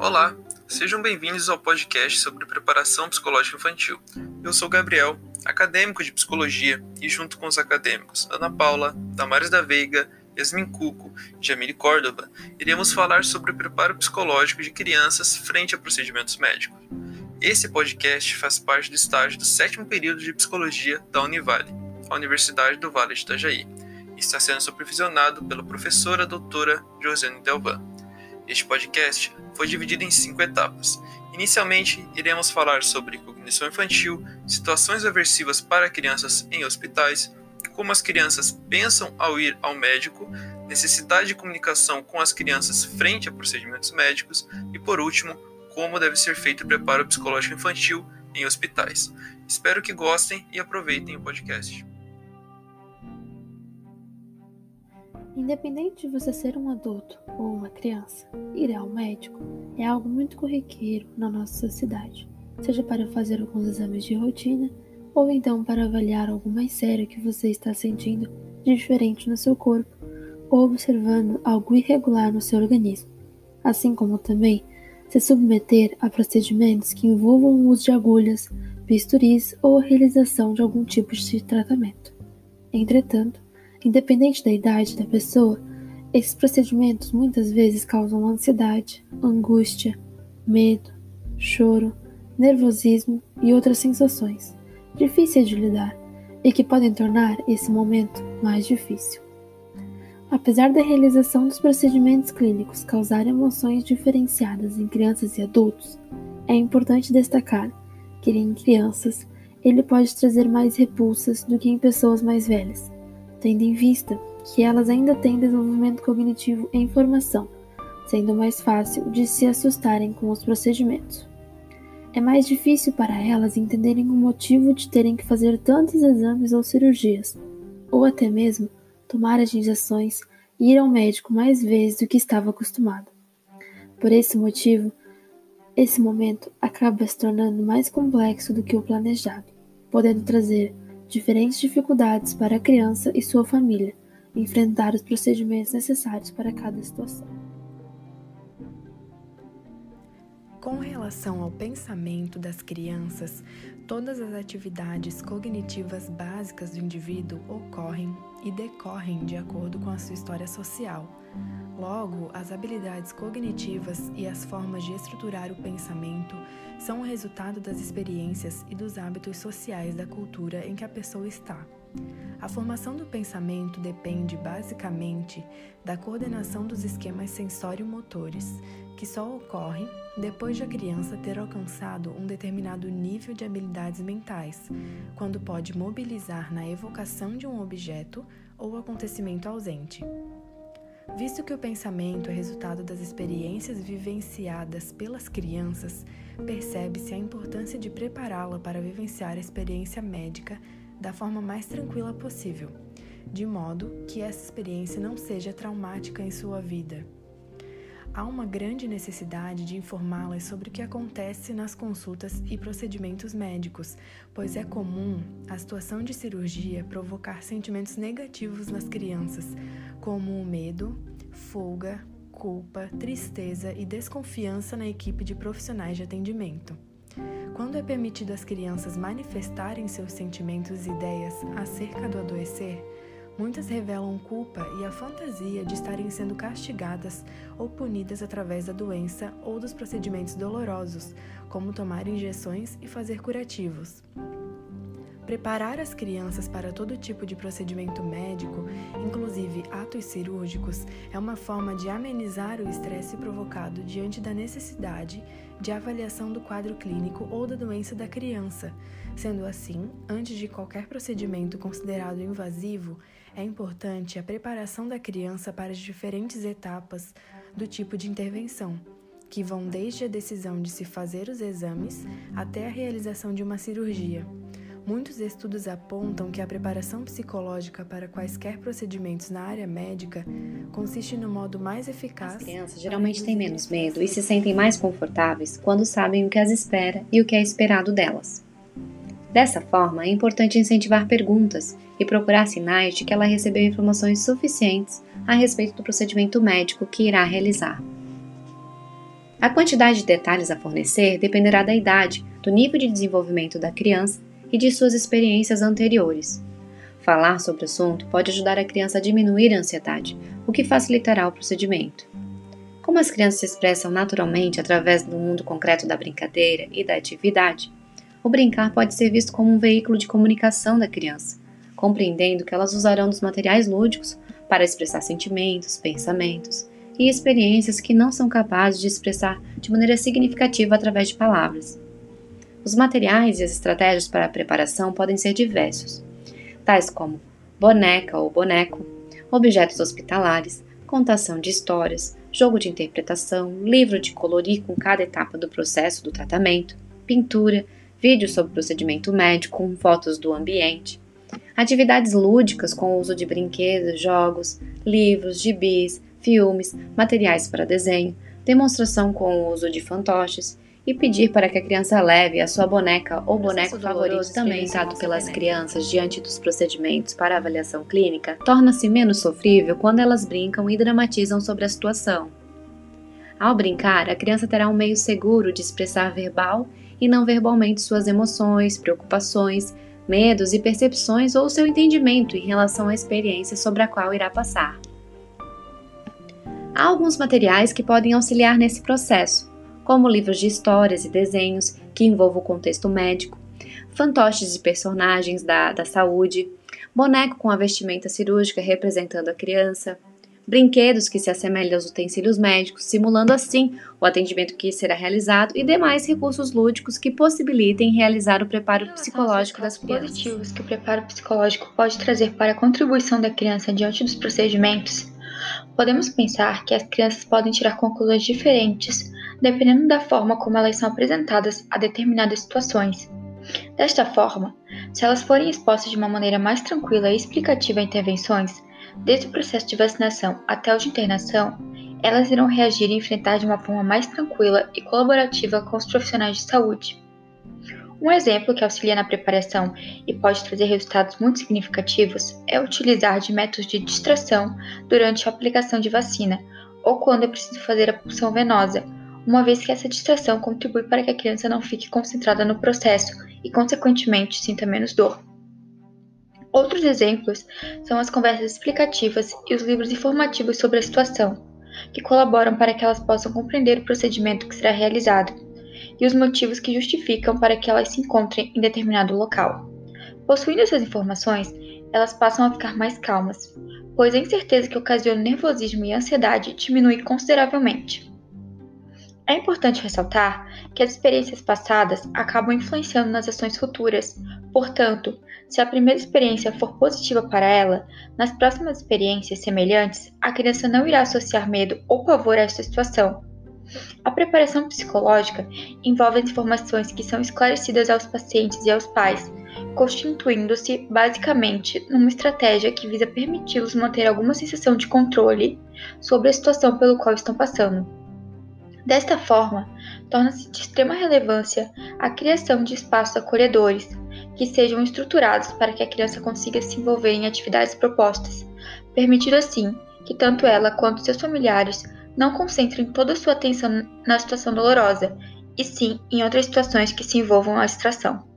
Olá, sejam bem-vindos ao podcast sobre preparação psicológica infantil. Eu sou Gabriel, acadêmico de psicologia, e junto com os acadêmicos Ana Paula, Damares da Veiga, Yasmin Cuco e Jamile Córdova, iremos falar sobre o preparo psicológico de crianças frente a procedimentos médicos. Esse podcast faz parte do estágio do sétimo período de psicologia da Univale, a Universidade do Vale de Itajaí, e está sendo supervisionado pela professora doutora Josiane Delvan. Este podcast foi dividido em cinco etapas. Inicialmente, iremos falar sobre cognição infantil, situações aversivas para crianças em hospitais, como as crianças pensam ao ir ao médico, necessidade de comunicação com as crianças frente a procedimentos médicos e, por último, como deve ser feito o preparo psicológico infantil em hospitais. Espero que gostem e aproveitem o podcast. Independente de você ser um adulto ou uma criança, ir ao médico é algo muito corriqueiro na nossa sociedade, seja para fazer alguns exames de rotina ou então para avaliar algo mais sério que você está sentindo de diferente no seu corpo ou observando algo irregular no seu organismo, assim como também se submeter a procedimentos que envolvam o uso de agulhas, bisturis ou a realização de algum tipo de tratamento. Entretanto, Independente da idade da pessoa, esses procedimentos muitas vezes causam ansiedade, angústia, medo, choro, nervosismo e outras sensações difíceis de lidar e que podem tornar esse momento mais difícil. Apesar da realização dos procedimentos clínicos causar emoções diferenciadas em crianças e adultos, é importante destacar que em crianças ele pode trazer mais repulsas do que em pessoas mais velhas tendo em vista que elas ainda têm desenvolvimento cognitivo em formação, sendo mais fácil de se assustarem com os procedimentos. É mais difícil para elas entenderem o motivo de terem que fazer tantos exames ou cirurgias, ou até mesmo tomar as injeções e ir ao médico mais vezes do que estava acostumado. Por esse motivo, esse momento acaba se tornando mais complexo do que o planejado, podendo trazer diferentes dificuldades para a criança e sua família enfrentar os procedimentos necessários para cada situação. Com relação ao pensamento das crianças, todas as atividades cognitivas básicas do indivíduo ocorrem e decorrem de acordo com a sua história social. Logo, as habilidades cognitivas e as formas de estruturar o pensamento são o resultado das experiências e dos hábitos sociais da cultura em que a pessoa está. A formação do pensamento depende basicamente da coordenação dos esquemas sensório-motores, que só ocorre depois de a criança ter alcançado um determinado nível de habilidades mentais, quando pode mobilizar na evocação de um objeto ou acontecimento ausente. Visto que o pensamento é resultado das experiências vivenciadas pelas crianças, percebe-se a importância de prepará-la para vivenciar a experiência médica da forma mais tranquila possível, de modo que essa experiência não seja traumática em sua vida. Há uma grande necessidade de informá-las sobre o que acontece nas consultas e procedimentos médicos, pois é comum a situação de cirurgia provocar sentimentos negativos nas crianças, como o medo, fuga, culpa, tristeza e desconfiança na equipe de profissionais de atendimento. Quando é permitido às crianças manifestarem seus sentimentos e ideias acerca do adoecer, muitas revelam culpa e a fantasia de estarem sendo castigadas ou punidas através da doença ou dos procedimentos dolorosos, como tomar injeções e fazer curativos. Preparar as crianças para todo tipo de procedimento médico, inclusive atos cirúrgicos, é uma forma de amenizar o estresse provocado diante da necessidade de avaliação do quadro clínico ou da doença da criança. Sendo assim, antes de qualquer procedimento considerado invasivo, é importante a preparação da criança para as diferentes etapas do tipo de intervenção, que vão desde a decisão de se fazer os exames até a realização de uma cirurgia. Muitos estudos apontam que a preparação psicológica para quaisquer procedimentos na área médica consiste no modo mais eficaz. As crianças geralmente têm menos medo e se sentem mais confortáveis quando sabem o que as espera e o que é esperado delas. Dessa forma, é importante incentivar perguntas e procurar sinais de que ela recebeu informações suficientes a respeito do procedimento médico que irá realizar. A quantidade de detalhes a fornecer dependerá da idade, do nível de desenvolvimento da criança e de suas experiências anteriores. Falar sobre o assunto pode ajudar a criança a diminuir a ansiedade, o que facilitará o procedimento. Como as crianças se expressam naturalmente através do mundo concreto da brincadeira e da atividade, o brincar pode ser visto como um veículo de comunicação da criança, compreendendo que elas usarão dos materiais lúdicos para expressar sentimentos, pensamentos e experiências que não são capazes de expressar de maneira significativa através de palavras. Os materiais e as estratégias para a preparação podem ser diversos, tais como boneca ou boneco, objetos hospitalares, contação de histórias, jogo de interpretação, livro de colorir com cada etapa do processo do tratamento, pintura, vídeos sobre procedimento médico com fotos do ambiente, atividades lúdicas com o uso de brinquedos, jogos, livros, gibis, filmes, materiais para desenho, demonstração com o uso de fantoches e pedir para que a criança leve a sua boneca ou boneco favorito também usado pelas crianças diante dos procedimentos para avaliação clínica torna-se menos sofrível quando elas brincam e dramatizam sobre a situação. Ao brincar, a criança terá um meio seguro de expressar verbal e não verbalmente suas emoções, preocupações, medos e percepções ou seu entendimento em relação à experiência sobre a qual irá passar. Há alguns materiais que podem auxiliar nesse processo, como livros de histórias e desenhos que envolvam o contexto médico, fantoches de personagens da, da saúde, boneco com a vestimenta cirúrgica representando a criança, brinquedos que se assemelham aos utensílios médicos, simulando assim o atendimento que será realizado e demais recursos lúdicos que possibilitem realizar o preparo psicológico das crianças. positivos que o preparo psicológico pode trazer para a contribuição da criança diante dos procedimentos Podemos pensar que as crianças podem tirar conclusões diferentes dependendo da forma como elas são apresentadas a determinadas situações. Desta forma, se elas forem expostas de uma maneira mais tranquila e explicativa a intervenções, desde o processo de vacinação até o de internação, elas irão reagir e enfrentar de uma forma mais tranquila e colaborativa com os profissionais de saúde. Um exemplo que auxilia na preparação e pode trazer resultados muito significativos é utilizar de métodos de distração durante a aplicação de vacina ou quando é preciso fazer a punção venosa, uma vez que essa distração contribui para que a criança não fique concentrada no processo e, consequentemente, sinta menos dor. Outros exemplos são as conversas explicativas e os livros informativos sobre a situação, que colaboram para que elas possam compreender o procedimento que será realizado e os motivos que justificam para que elas se encontrem em determinado local. Possuindo essas informações, elas passam a ficar mais calmas, pois a incerteza que ocasiona nervosismo e ansiedade diminui consideravelmente. É importante ressaltar que as experiências passadas acabam influenciando nas ações futuras, portanto, se a primeira experiência for positiva para ela, nas próximas experiências semelhantes, a criança não irá associar medo ou pavor a esta situação, a preparação psicológica envolve as informações que são esclarecidas aos pacientes e aos pais, constituindo-se basicamente numa estratégia que visa permiti-los manter alguma sensação de controle sobre a situação pelo qual estão passando. Desta forma, torna-se de extrema relevância a criação de espaços acolhedores que sejam estruturados para que a criança consiga se envolver em atividades propostas, permitindo assim que tanto ela quanto seus familiares não concentrem toda a sua atenção na situação dolorosa, e sim em outras situações que se envolvam a extração.